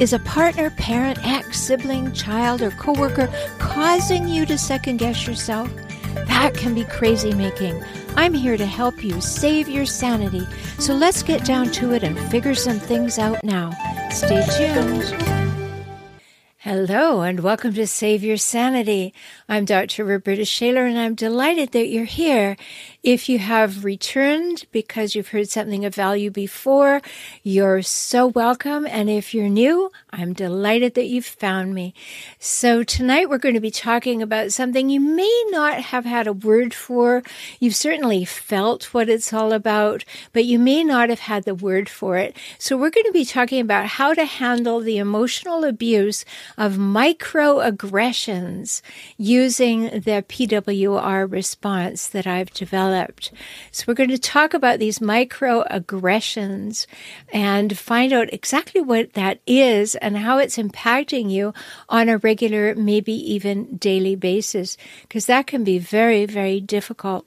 Is a partner, parent, ex, sibling, child, or coworker causing you to second guess yourself? That can be crazy making. I'm here to help you save your sanity. So let's get down to it and figure some things out now. Stay tuned. Hello, and welcome to Save Your Sanity. I'm Dr. Roberta Shaler, and I'm delighted that you're here. If you have returned because you've heard something of value before, you're so welcome. And if you're new, I'm delighted that you've found me. So tonight we're going to be talking about something you may not have had a word for. You've certainly felt what it's all about, but you may not have had the word for it. So we're going to be talking about how to handle the emotional abuse of microaggressions using the PWR response that I've developed. So we're going to talk about these microaggressions and find out exactly what that is and how it's impacting you on a regular, maybe even daily basis, because that can be very, very difficult.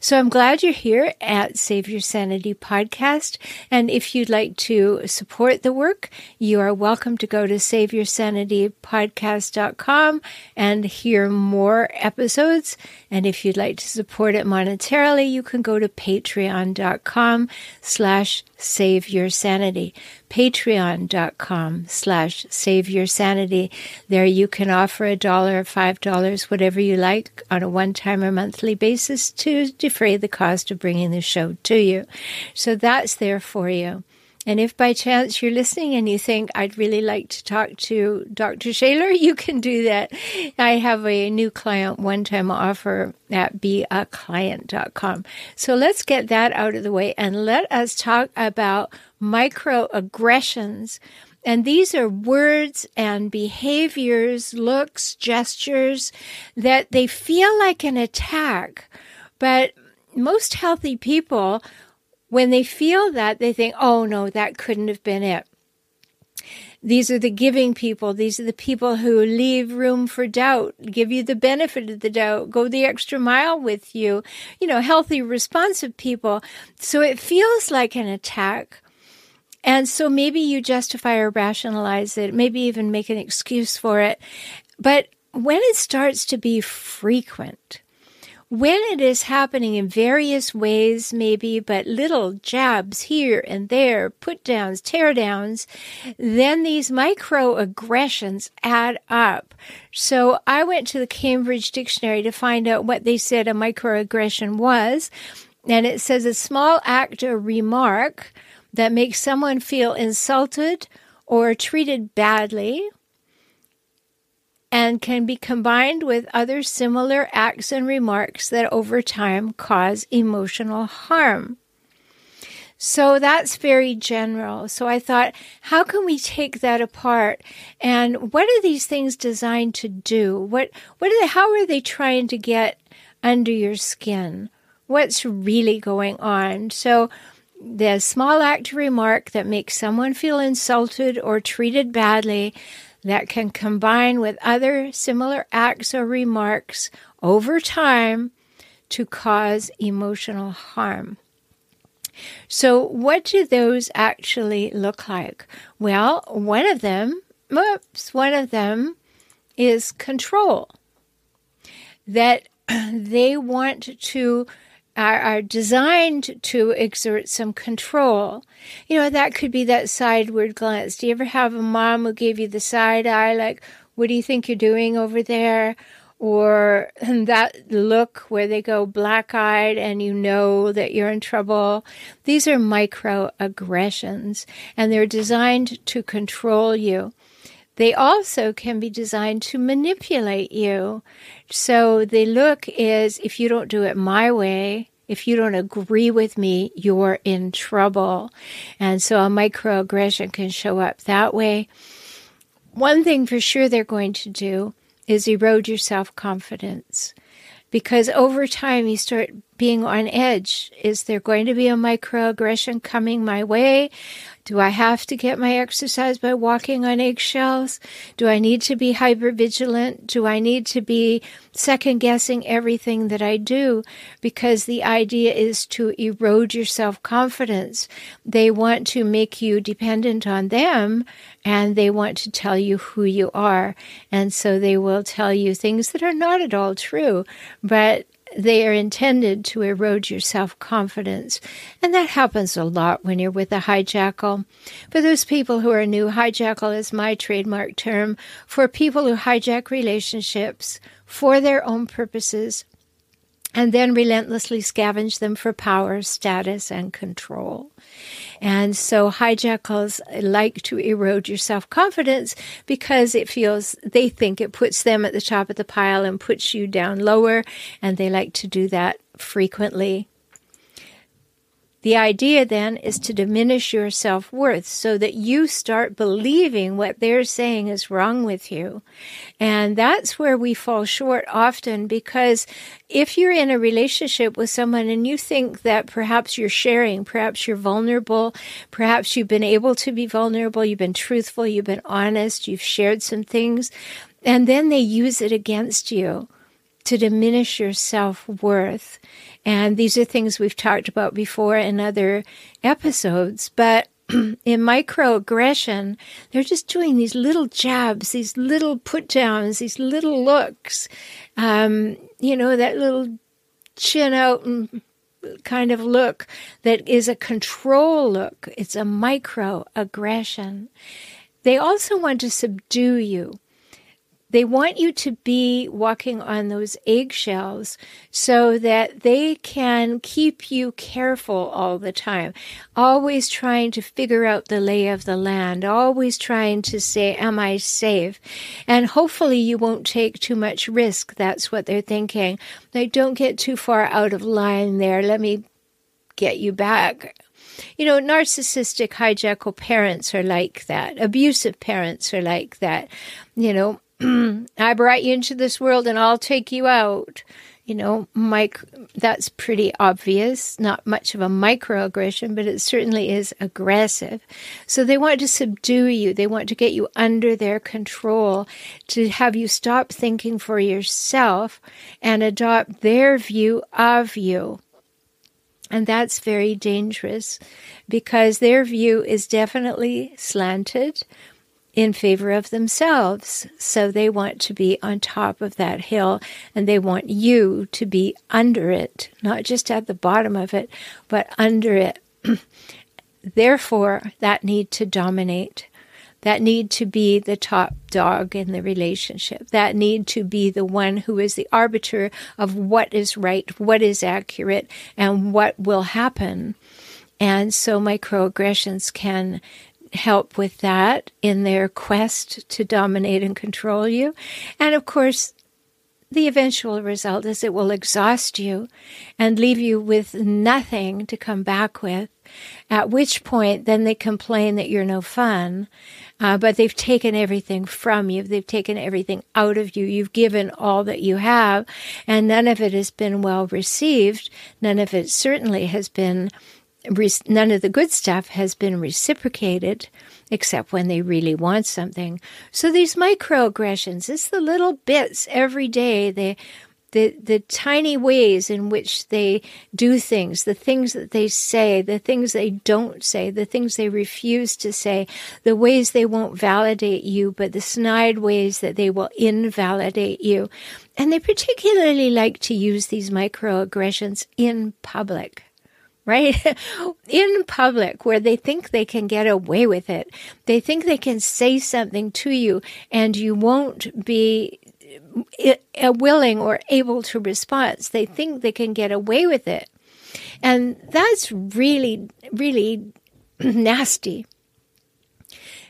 So I'm glad you're here at Save Your Sanity podcast. And if you'd like to support the work, you are welcome to go to saveyoursanitypodcast.com and hear more episodes. And if you'd like to support it monetarily, you can go to patreon.com slash save your sanity. Patreon.com slash save your sanity. There you can offer a dollar five dollars whatever you like on a one-time or monthly basis to defray the cost of bringing the show to you. So that's there for you and if by chance you're listening and you think I'd really like to talk to Dr. Shaler, you can do that. I have a new client one time offer at beaclient.com. So let's get that out of the way and let us talk about microaggressions. And these are words and behaviors, looks, gestures that they feel like an attack. But most healthy people when they feel that, they think, oh no, that couldn't have been it. These are the giving people. These are the people who leave room for doubt, give you the benefit of the doubt, go the extra mile with you, you know, healthy, responsive people. So it feels like an attack. And so maybe you justify or rationalize it, maybe even make an excuse for it. But when it starts to be frequent, when it is happening in various ways, maybe, but little jabs here and there, put downs, tear downs, then these microaggressions add up. So I went to the Cambridge Dictionary to find out what they said a microaggression was. And it says a small act or remark that makes someone feel insulted or treated badly and can be combined with other similar acts and remarks that over time cause emotional harm. So that's very general. So I thought, how can we take that apart? And what are these things designed to do? What, what are they, how are they trying to get under your skin? What's really going on? So the small act remark that makes someone feel insulted or treated badly that can combine with other similar acts or remarks over time to cause emotional harm. So, what do those actually look like? Well, one of them, whoops, one of them is control. That they want to are, are designed to exert some control. You know, that could be that sideward glance. Do you ever have a mom who gave you the side eye, like, what do you think you're doing over there? Or that look where they go black eyed and you know that you're in trouble. These are microaggressions and they're designed to control you. They also can be designed to manipulate you. So the look is if you don't do it my way, if you don't agree with me, you're in trouble. And so a microaggression can show up that way. One thing for sure they're going to do is erode your self confidence. Because over time you start being on edge. Is there going to be a microaggression coming my way? Do I have to get my exercise by walking on eggshells? Do I need to be hyper vigilant? Do I need to be second guessing everything that I do? Because the idea is to erode your self confidence. They want to make you dependent on them and they want to tell you who you are. And so they will tell you things that are not at all true, but they are intended to erode your self confidence. And that happens a lot when you're with a hijackal. For those people who are new, hijackal is my trademark term for people who hijack relationships for their own purposes and then relentlessly scavenge them for power, status, and control. And so hijackals like to erode your self confidence because it feels, they think it puts them at the top of the pile and puts you down lower. And they like to do that frequently. The idea then is to diminish your self worth so that you start believing what they're saying is wrong with you. And that's where we fall short often because if you're in a relationship with someone and you think that perhaps you're sharing, perhaps you're vulnerable, perhaps you've been able to be vulnerable, you've been truthful, you've been honest, you've shared some things, and then they use it against you to diminish your self worth. And these are things we've talked about before in other episodes. But in microaggression, they're just doing these little jabs, these little put downs, these little looks. Um, you know, that little chin out and kind of look that is a control look. It's a microaggression. They also want to subdue you. They want you to be walking on those eggshells so that they can keep you careful all the time, always trying to figure out the lay of the land, always trying to say, Am I safe? And hopefully you won't take too much risk. That's what they're thinking. They don't get too far out of line there. Let me get you back. You know, narcissistic hijackal parents are like that. Abusive parents are like that. You know, I brought you into this world and I'll take you out. You know, Mike, that's pretty obvious. Not much of a microaggression, but it certainly is aggressive. So they want to subdue you. They want to get you under their control, to have you stop thinking for yourself and adopt their view of you. And that's very dangerous because their view is definitely slanted in favor of themselves. So they want to be on top of that hill and they want you to be under it, not just at the bottom of it, but under it. Therefore, that need to dominate, that need to be the top dog in the relationship, that need to be the one who is the arbiter of what is right, what is accurate, and what will happen. And so microaggressions can help with that in their quest to dominate and control you. And of course, the eventual result is it will exhaust you and leave you with nothing to come back with. At which point, then they complain that you're no fun, uh, but they've taken everything from you. They've taken everything out of you. You've given all that you have, and none of it has been well received. None of it certainly has been none of the good stuff has been reciprocated except when they really want something. So these microaggressions, it's the little bits every day, the the the tiny ways in which they do things, the things that they say, the things they don't say, the things they refuse to say, the ways they won't validate you, but the snide ways that they will invalidate you. And they particularly like to use these microaggressions in public right? In public where they think they can get away with it. They think they can say something to you and you won't be uh, willing or able to respond. They think they can get away with it. And that's really, really nasty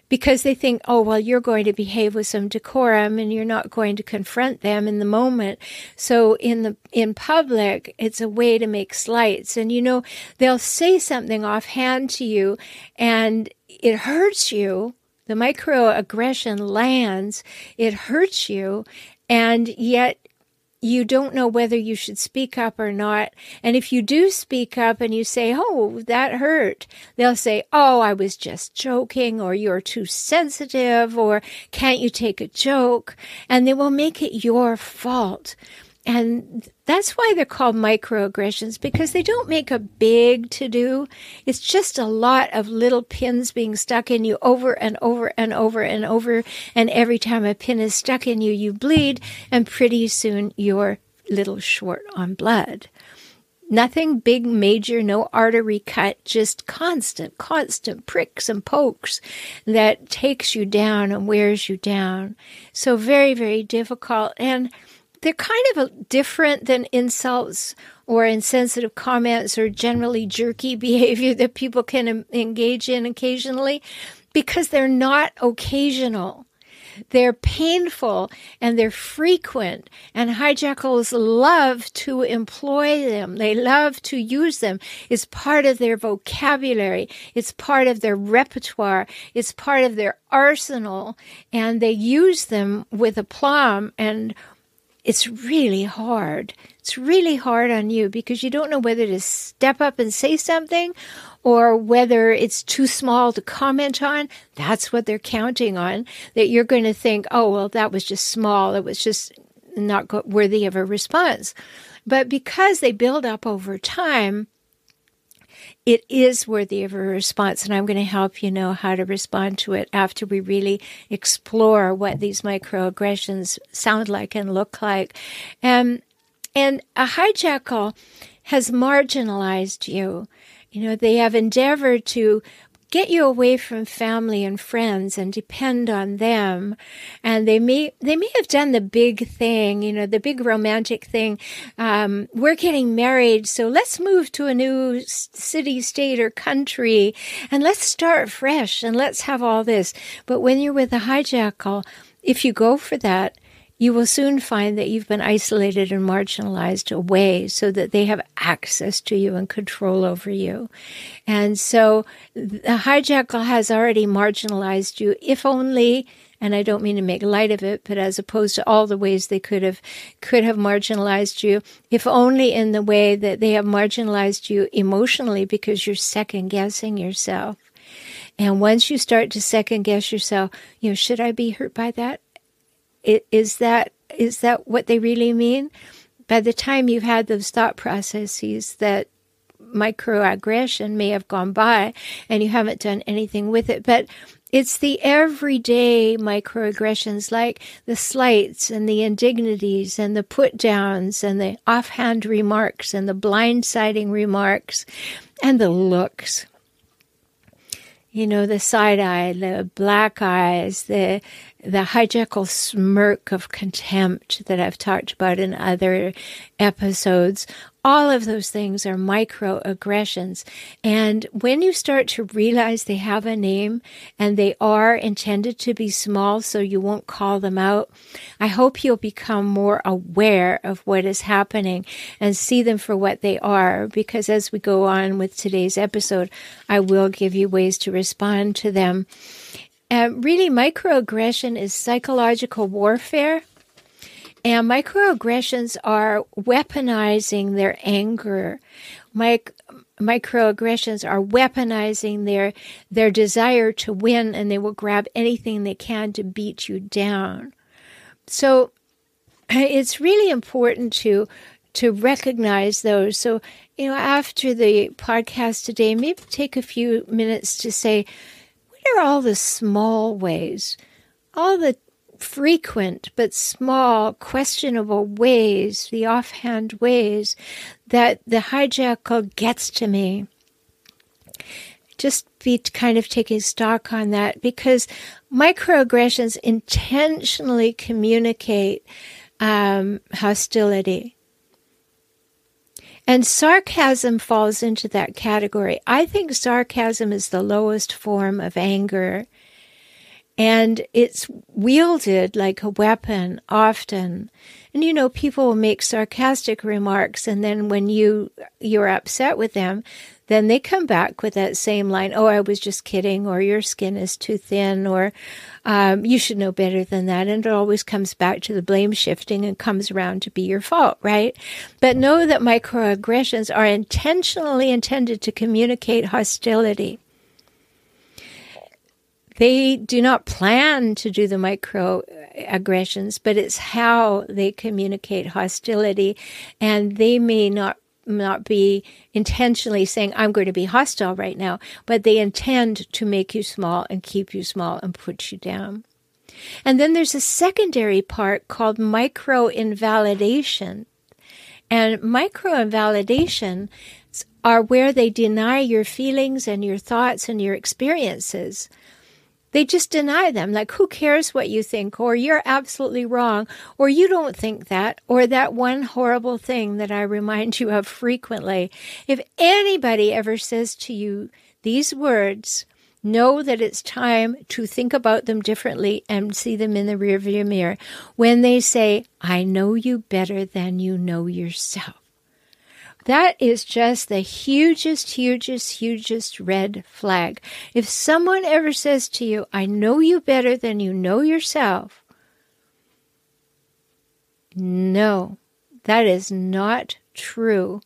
because they think, oh, well, you're going to behave with some decorum and you're not going to confront them in the moment. So in the, in public, it's a way to make slights. And you know, they'll say something offhand to you and it hurts you. The microaggression lands, it hurts you, and yet you don't know whether you should speak up or not. And if you do speak up and you say, Oh, that hurt, they'll say, Oh, I was just joking, or you're too sensitive, or can't you take a joke? And they will make it your fault. And that's why they're called microaggressions because they don't make a big to do. It's just a lot of little pins being stuck in you over and over and over and over. And every time a pin is stuck in you, you bleed, and pretty soon you're little short on blood. Nothing big, major, no artery cut, just constant, constant pricks and pokes that takes you down and wears you down. So very, very difficult. And they're kind of different than insults or insensitive comments or generally jerky behavior that people can engage in occasionally because they're not occasional. They're painful and they're frequent, and hijackals love to employ them. They love to use them. It's part of their vocabulary, it's part of their repertoire, it's part of their arsenal, and they use them with aplomb and it's really hard. It's really hard on you because you don't know whether to step up and say something or whether it's too small to comment on. That's what they're counting on. That you're going to think, oh, well, that was just small. It was just not worthy of a response. But because they build up over time, it is worthy of a response, and I'm going to help you know how to respond to it after we really explore what these microaggressions sound like and look like. Um, and a hijackal has marginalized you. You know, they have endeavored to get you away from family and friends and depend on them. And they may they may have done the big thing you know the big romantic thing. Um, we're getting married so let's move to a new city state or country and let's start fresh and let's have all this. But when you're with a hijackal if you go for that you will soon find that you've been isolated and marginalized away so that they have access to you and control over you. And so the hijackal has already marginalized you, if only and I don't mean to make light of it, but as opposed to all the ways they could have could have marginalized you, if only in the way that they have marginalized you emotionally because you're second guessing yourself. And once you start to second guess yourself, you know, should I be hurt by that? Is that is that what they really mean? By the time you've had those thought processes that microaggression may have gone by and you haven't done anything with it. But it's the everyday microaggressions like the slights and the indignities and the put downs and the offhand remarks and the blindsiding remarks and the looks. You know, the side eye, the black eyes, the the hijackal smirk of contempt that I've talked about in other episodes, all of those things are microaggressions. And when you start to realize they have a name and they are intended to be small so you won't call them out, I hope you'll become more aware of what is happening and see them for what they are. Because as we go on with today's episode, I will give you ways to respond to them. Really, microaggression is psychological warfare and microaggressions are weaponizing their anger. Mic- microaggressions are weaponizing their their desire to win and they will grab anything they can to beat you down. So it's really important to to recognize those. So, you know, after the podcast today, maybe take a few minutes to say, what are all the small ways, all the frequent but small, questionable ways, the offhand ways that the hijackal gets to me. Just be kind of taking stock on that because microaggressions intentionally communicate um, hostility. And sarcasm falls into that category. I think sarcasm is the lowest form of anger and it's wielded like a weapon often. And you know, people will make sarcastic remarks, and then when you you're upset with them, then they come back with that same line oh i was just kidding or your skin is too thin or um, you should know better than that and it always comes back to the blame shifting and comes around to be your fault right but know that microaggressions are intentionally intended to communicate hostility they do not plan to do the microaggressions, but it's how they communicate hostility. And they may not not be intentionally saying, I'm going to be hostile right now, but they intend to make you small and keep you small and put you down. And then there's a secondary part called micro invalidation. And micro invalidation are where they deny your feelings and your thoughts and your experiences. They just deny them. Like, who cares what you think? Or you're absolutely wrong. Or you don't think that. Or that one horrible thing that I remind you of frequently. If anybody ever says to you these words, know that it's time to think about them differently and see them in the rearview mirror. When they say, I know you better than you know yourself. That is just the hugest, hugest, hugest red flag. If someone ever says to you, I know you better than you know yourself, no, that is not true.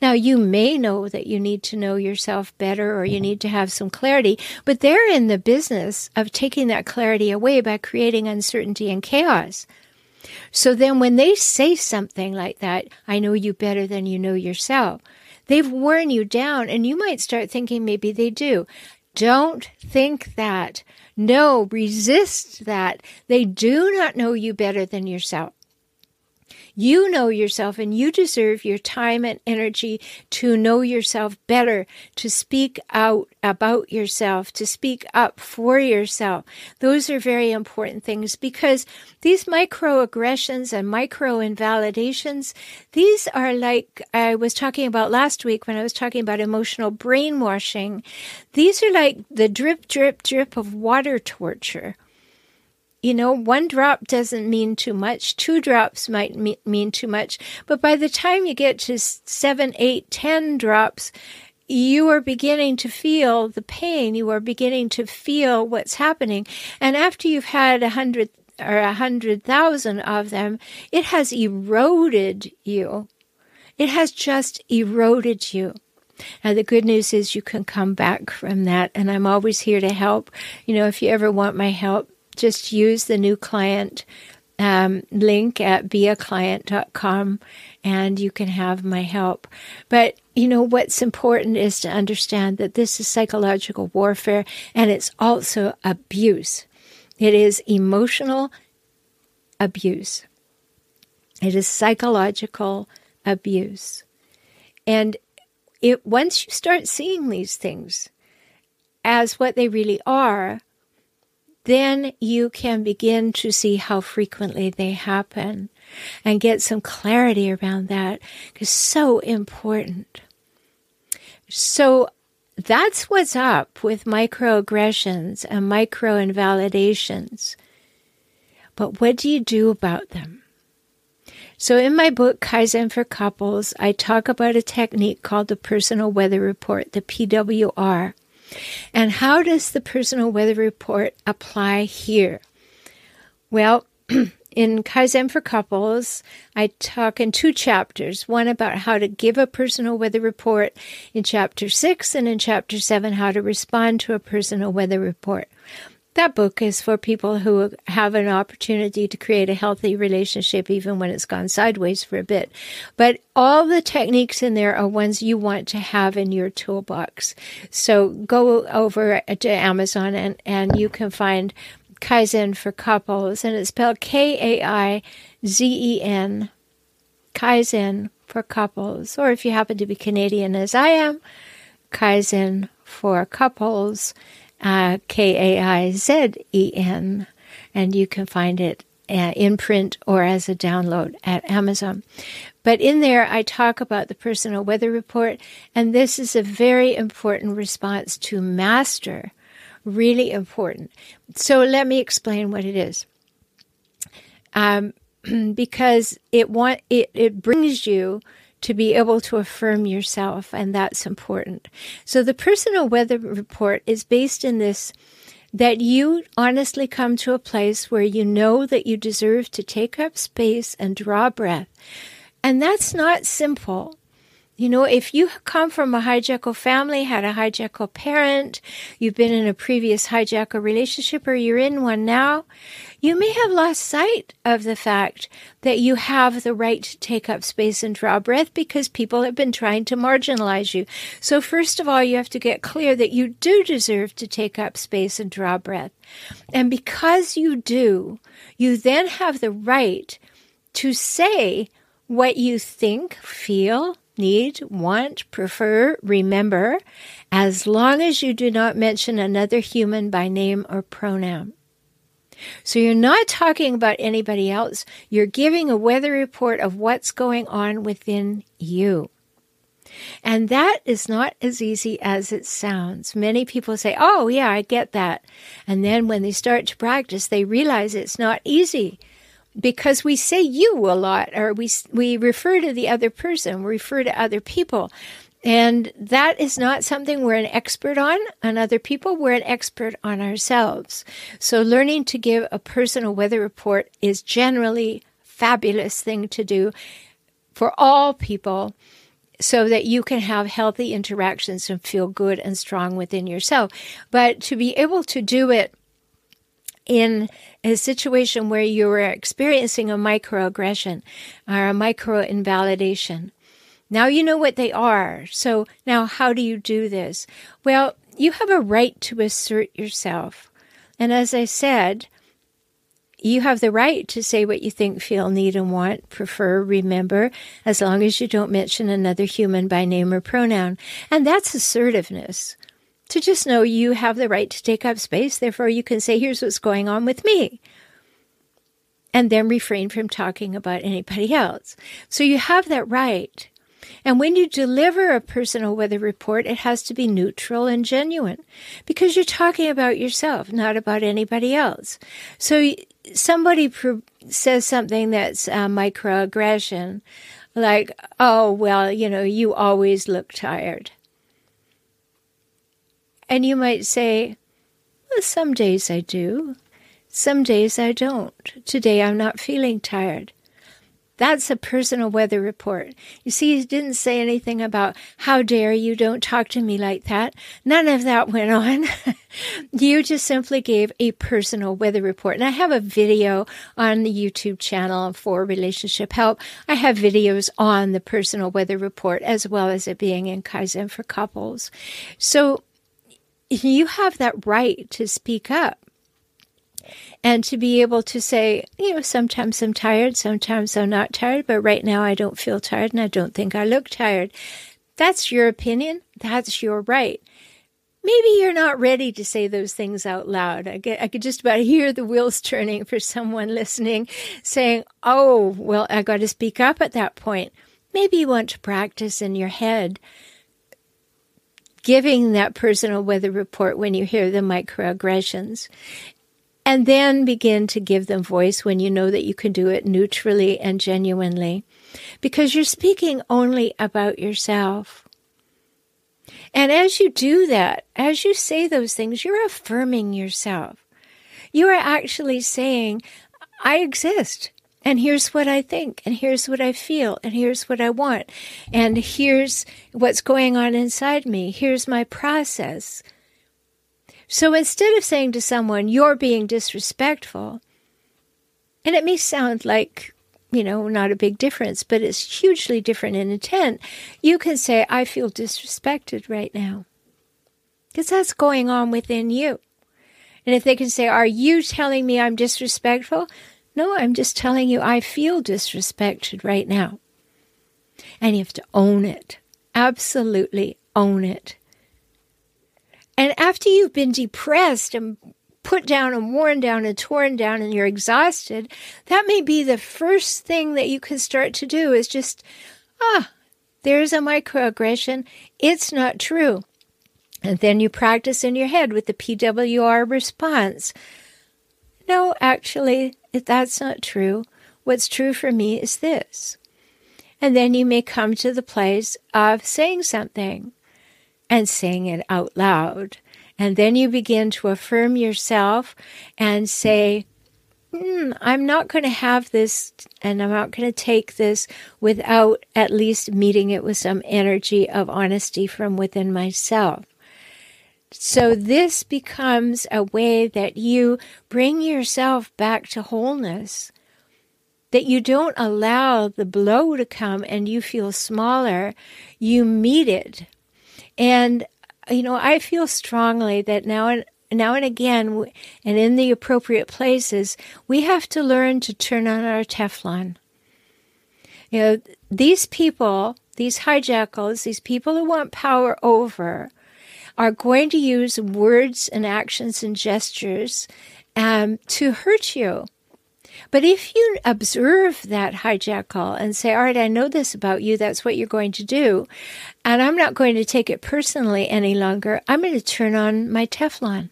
Now, you may know that you need to know yourself better or you need to have some clarity, but they're in the business of taking that clarity away by creating uncertainty and chaos. So then when they say something like that, I know you better than you know yourself, they've worn you down and you might start thinking maybe they do. Don't think that. No, resist that. They do not know you better than yourself. You know yourself and you deserve your time and energy to know yourself better, to speak out about yourself, to speak up for yourself. Those are very important things because these microaggressions and micro invalidations, these are like I was talking about last week when I was talking about emotional brainwashing. These are like the drip, drip, drip of water torture you know, one drop doesn't mean too much. Two drops might mean too much. But by the time you get to seven, eight, ten drops, you are beginning to feel the pain. You are beginning to feel what's happening. And after you've had a hundred or a hundred thousand of them, it has eroded you. It has just eroded you. Now, the good news is you can come back from that. And I'm always here to help. You know, if you ever want my help, just use the new client um, link at beaclient.com and you can have my help. But you know, what's important is to understand that this is psychological warfare and it's also abuse. It is emotional abuse. It is psychological abuse. And it once you start seeing these things as what they really are, then you can begin to see how frequently they happen and get some clarity around that because so important. So that's what's up with microaggressions and micro invalidations. But what do you do about them? So, in my book, Kaizen for Couples, I talk about a technique called the Personal Weather Report, the PWR. And how does the personal weather report apply here? Well, in Kaizen for Couples, I talk in two chapters one about how to give a personal weather report in chapter six, and in chapter seven, how to respond to a personal weather report. That book is for people who have an opportunity to create a healthy relationship even when it's gone sideways for a bit. But all the techniques in there are ones you want to have in your toolbox. So go over to Amazon and, and you can find Kaizen for couples, and it's spelled K A I Z E N, Kaizen for couples. Or if you happen to be Canadian as I am, Kaizen for couples uh, K A I Z E N, and you can find it uh, in print or as a download at Amazon. But in there, I talk about the personal weather report, and this is a very important response to master. Really important. So let me explain what it is. Um, because it want it, it brings you to be able to affirm yourself, and that's important. So the personal weather report is based in this that you honestly come to a place where you know that you deserve to take up space and draw breath. And that's not simple. You know, if you come from a hijackal family, had a hijackal parent, you've been in a previous hijackal relationship, or you're in one now, you may have lost sight of the fact that you have the right to take up space and draw breath because people have been trying to marginalize you. So, first of all, you have to get clear that you do deserve to take up space and draw breath. And because you do, you then have the right to say what you think, feel, need, want, prefer, remember, as long as you do not mention another human by name or pronoun. So you're not talking about anybody else. You're giving a weather report of what's going on within you. And that is not as easy as it sounds. Many people say, Oh, yeah, I get that. And then when they start to practice, they realize it's not easy because we say you a lot or we we refer to the other person, we refer to other people. And that is not something we're an expert on on other people. We're an expert on ourselves. So learning to give a personal weather report is generally fabulous thing to do for all people so that you can have healthy interactions and feel good and strong within yourself. But to be able to do it in a situation where you are experiencing a microaggression or a micro invalidation. Now you know what they are. So now how do you do this? Well, you have a right to assert yourself. And as I said, you have the right to say what you think, feel, need, and want, prefer, remember, as long as you don't mention another human by name or pronoun. And that's assertiveness to just know you have the right to take up space. Therefore, you can say, here's what's going on with me. And then refrain from talking about anybody else. So you have that right. And when you deliver a personal weather report, it has to be neutral and genuine because you're talking about yourself, not about anybody else. So somebody says something that's a microaggression, like, oh, well, you know, you always look tired. And you might say, well, some days I do. Some days I don't. Today I'm not feeling tired. That's a personal weather report. You see, he didn't say anything about, how dare you, don't talk to me like that. None of that went on. you just simply gave a personal weather report. And I have a video on the YouTube channel for relationship help. I have videos on the personal weather report as well as it being in Kaizen for couples. So you have that right to speak up and to be able to say, you know, sometimes I'm tired, sometimes I'm not tired, but right now I don't feel tired and I don't think I look tired. That's your opinion. That's your right. Maybe you're not ready to say those things out loud. I, get, I could just about hear the wheels turning for someone listening saying, Oh, well, I got to speak up at that point. Maybe you want to practice in your head giving that personal weather report when you hear the microaggressions. And then begin to give them voice when you know that you can do it neutrally and genuinely. Because you're speaking only about yourself. And as you do that, as you say those things, you're affirming yourself. You are actually saying, I exist. And here's what I think, and here's what I feel, and here's what I want, and here's what's going on inside me. Here's my process. So instead of saying to someone, you're being disrespectful, and it may sound like, you know, not a big difference, but it's hugely different in intent, you can say, I feel disrespected right now. Because that's going on within you. And if they can say, Are you telling me I'm disrespectful? No, I'm just telling you I feel disrespected right now. And you have to own it. Absolutely own it. And after you've been depressed and put down and worn down and torn down and you're exhausted, that may be the first thing that you can start to do is just, ah, there's a microaggression. It's not true. And then you practice in your head with the PWR response. No, actually, that's not true. What's true for me is this. And then you may come to the place of saying something and saying it out loud. And then you begin to affirm yourself and say, mm, I'm not going to have this and I'm not going to take this without at least meeting it with some energy of honesty from within myself. So this becomes a way that you bring yourself back to wholeness. That you don't allow the blow to come and you feel smaller. You meet it. And, you know, I feel strongly that now and now and again, and in the appropriate places, we have to learn to turn on our Teflon. You know, these people, these hijackals, these people who want power over, are going to use words and actions and gestures um, to hurt you. But if you observe that hijack hijackal and say, all right, I know this about you, that's what you're going to do, and I'm not going to take it personally any longer, I'm going to turn on my Teflon.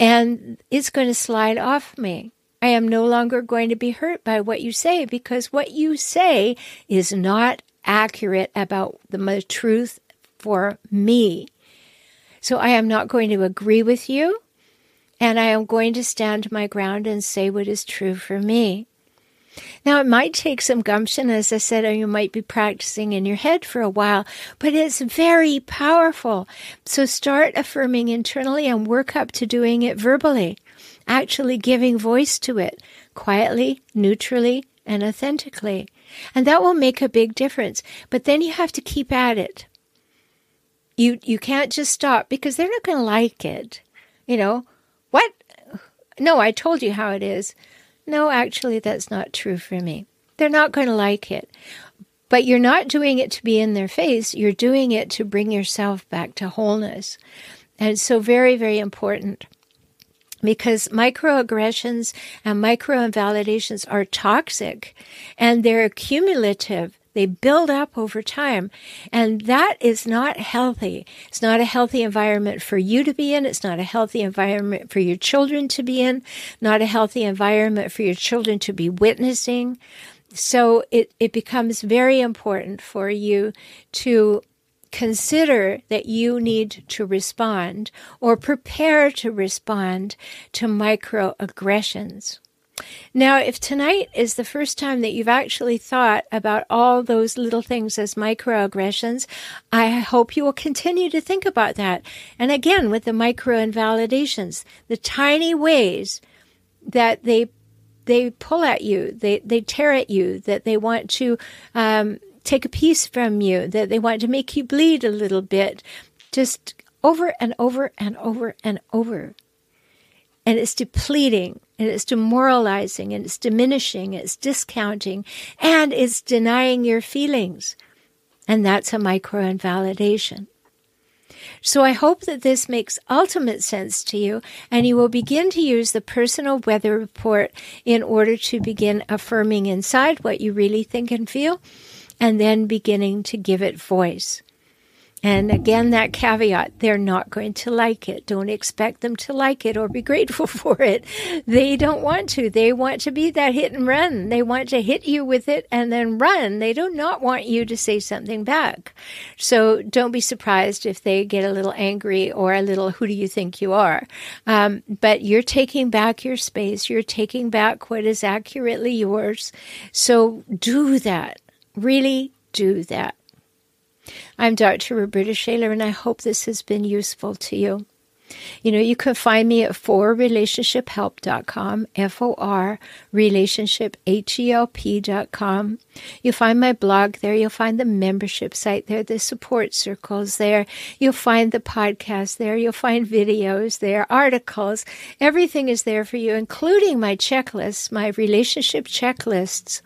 And it's going to slide off me. I am no longer going to be hurt by what you say because what you say is not accurate about the truth for me. So I am not going to agree with you, and I am going to stand my ground and say what is true for me. Now, it might take some gumption, as I said, or you might be practicing in your head for a while, but it's very powerful. So start affirming internally and work up to doing it verbally, actually giving voice to it quietly, neutrally, and authentically. And that will make a big difference. But then you have to keep at it. You you can't just stop because they're not going to like it. You know, what? No, I told you how it is. No, actually that's not true for me. They're not going to like it. But you're not doing it to be in their face, you're doing it to bring yourself back to wholeness. And so very very important because microaggressions and microinvalidations are toxic and they're cumulative they build up over time. And that is not healthy. It's not a healthy environment for you to be in. It's not a healthy environment for your children to be in, not a healthy environment for your children to be witnessing. So it, it becomes very important for you to consider that you need to respond or prepare to respond to microaggressions. Now, if tonight is the first time that you've actually thought about all those little things as microaggressions, I hope you will continue to think about that. And again, with the micro invalidations, the tiny ways that they they pull at you, they they tear at you, that they want to um, take a piece from you, that they want to make you bleed a little bit, just over and over and over and over and it's depleting and it's demoralizing and it's diminishing, it's discounting, and it's denying your feelings. And that's a micro invalidation. So I hope that this makes ultimate sense to you and you will begin to use the personal weather report in order to begin affirming inside what you really think and feel and then beginning to give it voice. And again, that caveat, they're not going to like it. Don't expect them to like it or be grateful for it. They don't want to. They want to be that hit and run. They want to hit you with it and then run. They do not want you to say something back. So don't be surprised if they get a little angry or a little, who do you think you are? Um, but you're taking back your space. You're taking back what is accurately yours. So do that. Really do that. I'm Dr. Roberta Shaler, and I hope this has been useful to you. You know, you can find me at forrelationshiphelp.com, F-O-R, relationship, H-E-L-P.com. You'll find my blog there. You'll find the membership site there, the support circles there. You'll find the podcast there. You'll find videos there, articles. Everything is there for you, including my checklists, my relationship checklists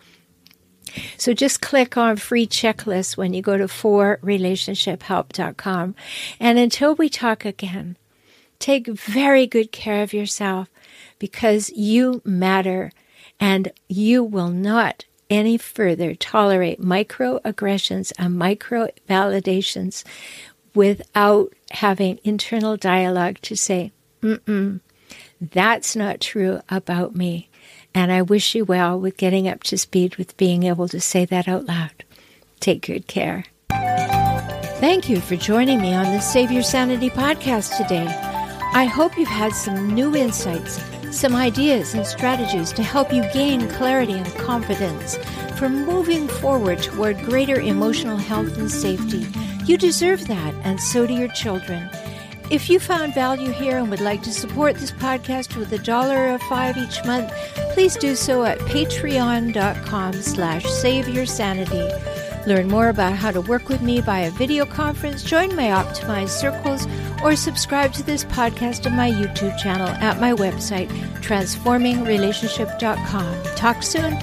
so just click on free checklist when you go to forrelationshiphelp.com. And until we talk again, take very good care of yourself because you matter and you will not any further tolerate microaggressions and micro validations without having internal dialogue to say, mm that's not true about me. And I wish you well with getting up to speed with being able to say that out loud. Take good care. Thank you for joining me on the Save Your Sanity podcast today. I hope you've had some new insights, some ideas and strategies to help you gain clarity and confidence for moving forward toward greater emotional health and safety. You deserve that, and so do your children. If you found value here and would like to support this podcast with a dollar or five each month, please do so at patreon.com slash saveyoursanity. Learn more about how to work with me via video conference, join my optimized circles, or subscribe to this podcast on my YouTube channel at my website, transformingrelationship.com. Talk soon.